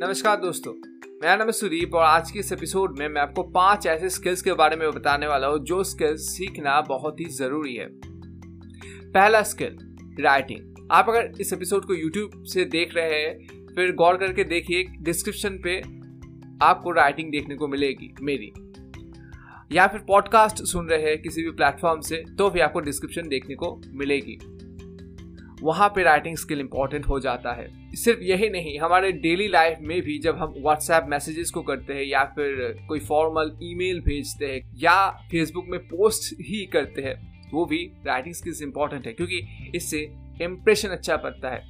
नमस्कार दोस्तों, मेरा नाम है सुदीप और आज के इस एपिसोड में मैं आपको पाँच ऐसे स्किल्स के बारे में बताने वाला हूँ जो स्किल्स सीखना बहुत ही ज़रूरी है। पहला स्किल राइटिंग आप अगर इस एपिसोड को यूट्यूब से देख रहे हैं, फिर गौर करके देखिए डिस्क्रिप्शन पे आपको राइटिंग देखने को मिलेगी, मेरी। या फिर पॉडकास्ट सुन रहे हैं किसी भी प्लेटफॉर्म से तो भी आपको डिस्क्रिप्शन देखने को मिलेगी। वहाँ पे राइटिंग स्किल इंपॉर्टेंट हो जाता है। सिर्फ़ यही नहीं, हमारे डेली लाइफ में भी जब हम व्हाट्सएप मैसेजेस को करते हैं या फिर कोई फॉर्मल ईमेल भेजते हैं या फेसबुक में पोस्ट ही करते हैं, वो भी राइटिंग स्किल्स इंपॉर्टेंट है क्योंकि इससे इम्प्रेशन अच्छा पड़ता है।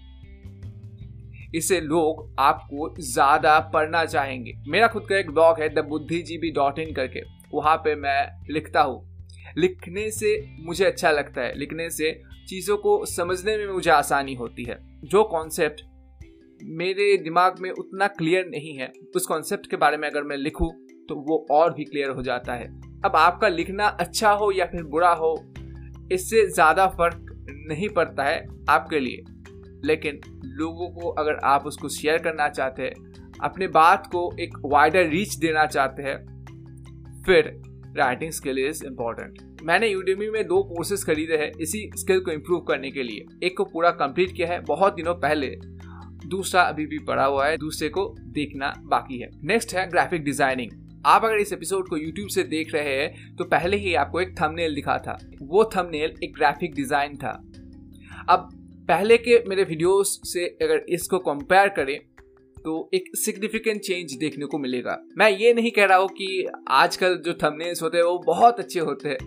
इससे लोग आपको ज़्यादा पढ़ना चाहेंगे। मेरा खुद का एक ब्लॉग है द बुद्धिजीबी डॉट इन करके, वहाँ पे मैं लिखता हूँ। लिखने से मुझे अच्छा लगता है, लिखने से चीज़ों को समझने में मुझे आसानी होती है। जो कॉन्सेप्ट मेरे दिमाग में उतना क्लियर नहीं है, उस कॉन्सेप्ट के बारे में अगर मैं लिखूं तो वो और भी क्लियर हो जाता है। अब आपका लिखना अच्छा हो या फिर बुरा हो, इससे ज़्यादा फ़र्क नहीं पड़ता है आपके लिए। लेकिन लोगों को अगर आप उसको शेयर करना चाहते हैं, अपने बात को एक वाइडर रीच देना चाहते हैं, फिर राइटिंग स्किल इज़ इम्पोर्टेंट मैंने यूडेमी में दो कोर्सेज खरीदे हैं इसी स्किल को इम्प्रूव करने के लिए। एक को पूरा कंप्लीट किया है, बहुत दिनों पहले। दूसरा अभी भी पड़ा हुआ है, दूसरे को देखना बाकी है। नेक्स्ट है ग्राफिक डिज़ाइनिंग आप अगर इस एपिसोड को YouTube से देख रहे हैं तो पहले ही आपको एक थंबनेल दिखा था। वो थंबनेल एक ग्राफिक डिज़ाइन था। अब पहले के मेरे वीडियोस से अगर इसको कंपेयर करें तो एक सिग्निफिकेंट चेंज देखने को मिलेगा। मैं ये नहीं कह रहा हूँ कि आजकल जो थंबनेल्स होते हैं, वो बहुत अच्छे होते हैं।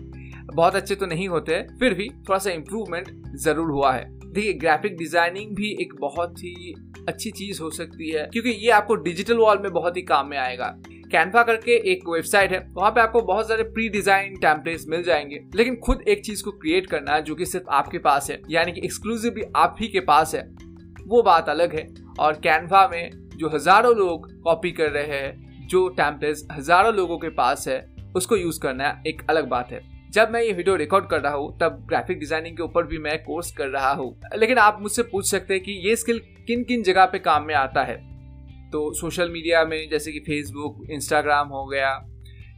बहुत अच्छे तो नहीं होते, फिर भी थोड़ा सा इम्प्रूवमेंट ज़रूर हुआ है। देखिए ग्राफिक डिज़ाइनिंग भी एक बहुत ही अच्छी चीज़ हो सकती है, क्योंकि ये आपको डिजिटल वॉल में बहुत ही काम में आएगा। कैनवा करके एक वेबसाइट है, वहाँ पे आपको बहुत सारे प्री डिज़ाइन टेम्पलेट्स मिल जाएँगे। लेकिन खुद एक चीज़ को क्रिएट करना है जो कि सिर्फ़ आपके पास है, यानी कि एक्सक्लूसिवली आप ही के पास है, वो बात अलग है। और कैनवा में जो हज़ारों लोग कॉपी कर रहे हैं, जो टेम्पलेट्स हज़ारों लोगों के पास है, उसको यूज़ करना एक अलग बात है। जब मैं ये वीडियो रिकॉर्ड कर रहा हूँ, तब ग्राफिक डिज़ाइनिंग के ऊपर भी मैं कोर्स कर रहा हूँ। लेकिन आप मुझसे पूछ सकते हैं कि ये स्किल किन किन जगह पे काम में आता है? तो सोशल मीडिया में, जैसे कि फेसबुक इंस्टाग्राम हो गया,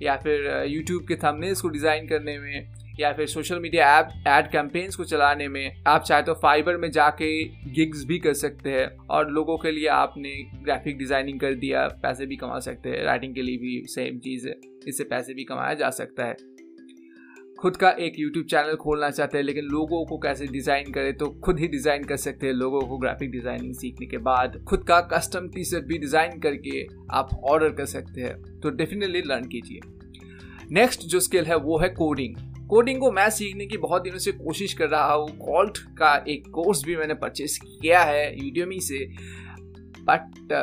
या फिर यूट्यूब के थंबनेल्स को डिज़ाइन करने में, या फिर social media app ad campaigns को चलाने में, आप चाहे तो फाइबर में जाके गिग्स भी कर सकते हैं, और लोगों के लिए आपने ग्राफिक डिज़ाइनिंग कर दिया, पैसे भी कमा सकते हैं राइटिंग के लिए भी सेम चीज़ है, इससे पैसे भी कमाया जा सकता है। खुद का एक यूट्यूब चैनल खोलना चाहते हैं, लेकिन लोगों को कैसे डिज़ाइन करें तो खुद ही डिज़ाइन कर सकते हैं। लोगों को ग्राफिक डिज़ाइनिंग सीखने के बाद खुद का कस्टम टी शर्ट भी डिज़ाइन करके आप ऑर्डर कर सकते हैं। तो डेफिनेटली लर्न कीजिए। नेक्स्ट जो स्किल है, वो है कोडिंग कोडिंग को मैं सीखने की बहुत दिनों से कोशिश कर रहा हूँ। कॉल्ट का एक कोर्स भी मैंने परचेस किया है यूडियमी से बट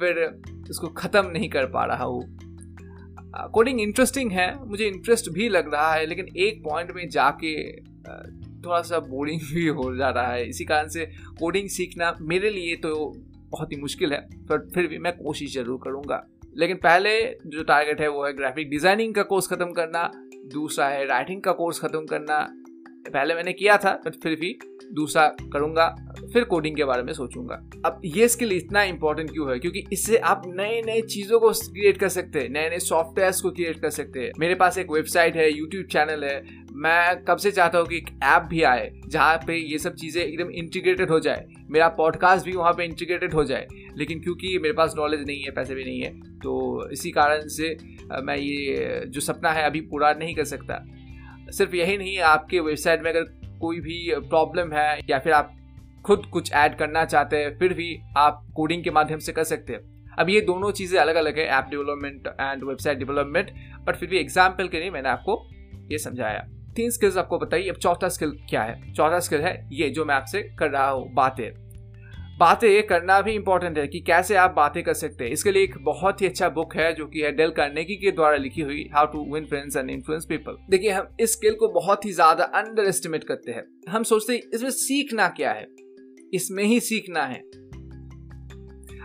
फिर उसको ख़त्म नहीं कर पा रहा हूँ। कोडिंग इंटरेस्टिंग है, मुझे इंटरेस्ट भी लग रहा है, लेकिन एक पॉइंट में जाके थोड़ा सा बोरिंग भी हो जा रहा है। इसी कारण से कोडिंग सीखना मेरे लिए तो बहुत ही मुश्किल है, पर फिर भी मैं कोशिश ज़रूर करूँगा। लेकिन पहले जो टारगेट है वो है ग्राफिक डिज़ाइनिंग का कोर्स ख़त्म करना, दूसरा है राइटिंग का कोर्स ख़त्म करना पहले मैंने किया था बट फिर भी दूसरा करूँगा, फिर कोडिंग के बारे में सोचूँगा। अब ये स्किल इतना इंपॉर्टेंट क्यों है? क्योंकि इससे आप नए नए चीज़ों को क्रिएट कर सकते हैं नए नए सॉफ्टवेयर को क्रिएट कर सकते हैं। मेरे पास एक वेबसाइट है यूट्यूब चैनल है, मैं कब से चाहता हूँ कि एक ऐप भी आए, जहाँ पे ये सब चीज़ें एकदम इंटीग्रेटेड हो जाए। मेरा पॉडकास्ट भी वहाँ पे इंटीग्रेटेड हो जाए, लेकिन क्योंकि मेरे पास नॉलेज नहीं है, पैसे भी नहीं है तो इसी कारण से मैं ये जो सपना है अभी पूरा नहीं कर सकता। सिर्फ़ यही नहीं, आपके वेबसाइट में अगर कोई भी प्रॉब्लम है या फिर आप खुद कुछ ऐड करना चाहते हैं, फिर भी आप कोडिंग के माध्यम से कर सकते हैं। अब ये दोनों चीज़ें अलग अलग है app development and website development but फिर भी एग्ज़ाम्पल के लिए मैंने आपको ये समझाया। तीन स्किल्स आपको बताइए अब चौथा स्किल क्या है? चौथा स्किल है ये जो मैं आपसे कर रहा हूँ, बातें। बातें करना भी इंपॉर्टेंट है कि कैसे आप बातें कर सकते हैं। इसके लिए एक बहुत ही अच्छा बुक है जो कि है डेल कार्नेगी के द्वारा लिखी हुई how to win friends and influence people देखिए, हम इस स्किल को बहुत ही ज़्यादा अंडर एस्टिमेट करते हैं। हम सोचते हैं, इसमें सीखना क्या है? इसमें ही सीखना है।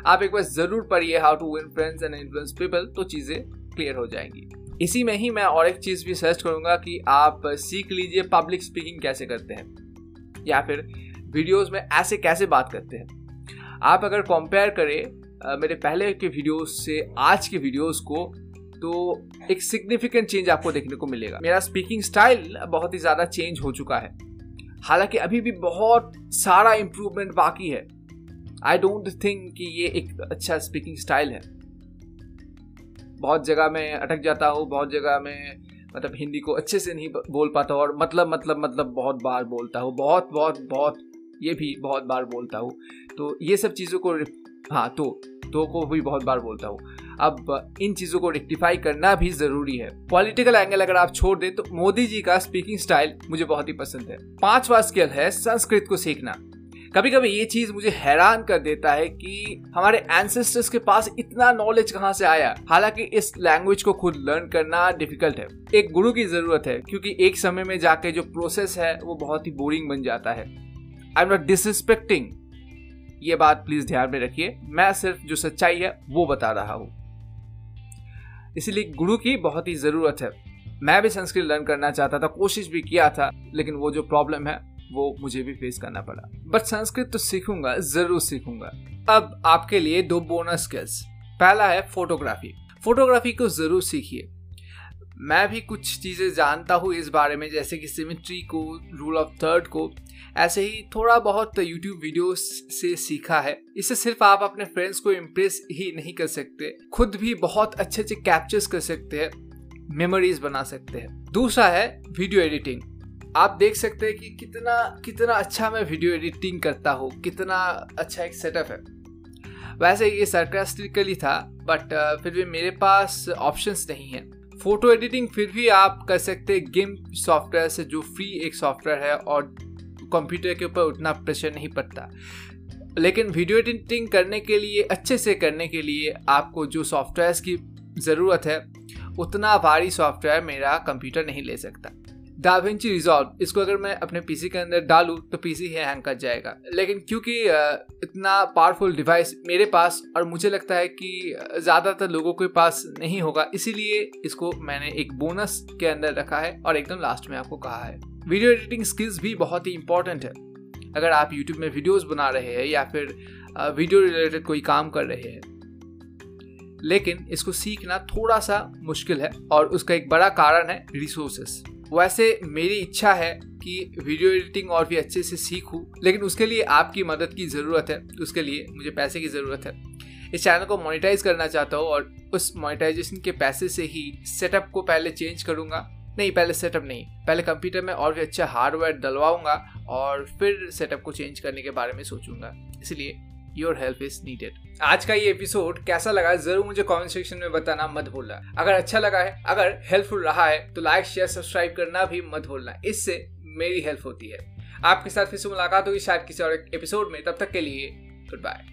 आप एक बार ज़रूर पढ़िए how to win friends and influence people तो चीज़ें क्लियर हो जाएँगी। इसी में ही मैं और एक चीज़ भी सजेस्ट करूँगा कि आप सीख लीजिए पब्लिक स्पीकिंग कैसे करते हैं। या फिर वीडियोस में ऐसे कैसे बात करते हैं। आप अगर कंपेयर करें मेरे पहले के वीडियोस से आज के वीडियोस को तो एक सिग्निफिकेंट चेंज आपको देखने को मिलेगा। मेरा स्पीकिंग स्टाइल बहुत ही ज़्यादा चेंज हो चुका है। हालाँकि अभी भी बहुत सारा इम्प्रूवमेंट बाकी है। आई डोंट थिंक कि ये एक अच्छा स्पीकिंग स्टाइल है। बहुत जगह मैं अटक जाता हूँ, बहुत जगह मैं मतलब हिंदी को अच्छे से नहीं बोल पाता और मतलब मतलब मतलब बहुत बार बोलता हूँ, बहुत बहुत बहुत, ये भी बहुत बार बोलता हूँ। तो ये सब चीज़ों को हाँ तो तो को भी बहुत बार बोलता हूँ। अब इन चीज़ों को रेक्टिफाई करना भी ज़रूरी है। पॉलिटिकल एंगल अगर आप छोड़ दें तो मोदी जी का स्पीकिंग स्टाइल मुझे बहुत ही पसंद है। पांचवा स्किल है संस्कृत को सीखना। कभी कभी ये चीज़ मुझे हैरान कर देता है कि हमारे एंसेस्टर्स के पास इतना नॉलेज कहाँ से आया? हालाँकि इस लैंग्वेज को खुद लर्न करना डिफ़िकल्ट है। एक गुरु की ज़रूरत है, क्योंकि एक समय में जाके जो प्रोसेस है, वो बहुत ही बोरिंग बन जाता है। आई एम नॉट डिसरिस्पेक्टिंग ये बात प्लीज़ ध्यान में रखिए। मैं सिर्फ़ जो सच्चाई है, वो बता रहा हूँ। इसलिए गुरु की बहुत ही ज़रूरत है। मैं भी संस्कृत लर्न करना चाहता था, कोशिश भी किया था, लेकिन वो जो प्रॉब्लम है, वो मुझे भी फेस करना पड़ा। बट संस्कृत तो सीखूँगा, ज़रूर सीखूँगा। अब आपके लिए दो बोनस स्किल्स पहला है फोटोग्राफी फोटोग्राफी को ज़रूर सीखिए। मैं भी कुछ चीज़ें जानता हूँ इस बारे में, जैसे कि सिमेट्री को रूल ऑफ़ थर्ड को। ऐसे ही थोड़ा बहुत यूट्यूब वीडियो से सीखा है। इससे सिर्फ़ आप अपने फ्रेंड्स को इम्प्रेस ही नहीं कर सकते, खुद भी बहुत अच्छे अच्छे कैप्चर्स कर सकते हैं मेमोरीज बना सकते हैं। दूसरा है वीडियो एडिटिंग आप देख सकते हैं कि कितना कितना अच्छा मैं वीडियो एडिटिंग करता हूँ, कितना अच्छा एक सेटअप है। वैसे ये सरकास्टिकली था बट फिर भी मेरे पास ऑप्शंस नहीं है। फ़ोटो एडिटिंग फिर भी आप कर सकते हैं गेम सॉफ्टवेयर से, जो फ्री एक सॉफ्टवेयर है और कंप्यूटर के ऊपर उतना प्रेशर नहीं पड़ता। लेकिन वीडियो एडिटिंग करने के लिए, अच्छे से करने के लिए आपको जो सॉफ्टवेयर की ज़रूरत है, उतना भारी सॉफ्टवेयर मेरा कंप्यूटर नहीं ले सकता। डाविंची रिजॉल्व, इसको अगर मैं अपने पीसी के अंदर डालूं तो पीसी ही हैंग कर जाएगा। लेकिन क्योंकि इतना पावरफुल डिवाइस मेरे पास, और मुझे लगता है कि ज़्यादातर लोगों के पास नहीं होगा, इसीलिए इसको मैंने एक बोनस के अंदर रखा है, और एकदम लास्ट में आपको कहा है। वीडियो एडिटिंग स्किल्स भी बहुत ही इंपॉर्टेंट है। अगर आप यूट्यूब में वीडियोस बना रहे हैं, या फिर वीडियो रिलेटेड कोई काम कर रहे हैं। लेकिन इसको सीखना थोड़ा सा मुश्किल है, और उसका एक बड़ा कारण है रिसोर्सेस वैसे मेरी इच्छा है कि वीडियो एडिटिंग और भी अच्छे से सीखूं, लेकिन उसके लिए आपकी मदद की ज़रूरत है, उसके लिए मुझे पैसे की ज़रूरत है। इस चैनल को मोनेटाइज करना चाहता हूँ और उस मोनेटाइजेशन के पैसे से ही सेटअप को पहले चेंज करूँगा। नहीं, पहले सेटअप नहीं, पहले कंप्यूटर में और भी अच्छा हार्डवेयर डलवाऊँगा और फिर सेटअप को चेंज करने के बारे में सोचूँगा। इसलिए योर हेल्प इज़ नीडेड आज का ये एपिसोड कैसा लगा ज़रूर मुझे कमेंट सेक्शन में बताना मत भूलना। अगर अच्छा लगा है, अगर हेल्पफुल रहा है तो लाइक शेयर सब्सक्राइब करना भी मत भूलना। इससे मेरी हेल्प होती है। आपके साथ फिर से मुलाकात होगी शायद किसी और एपिसोड में। तब तक के लिए गुड बाय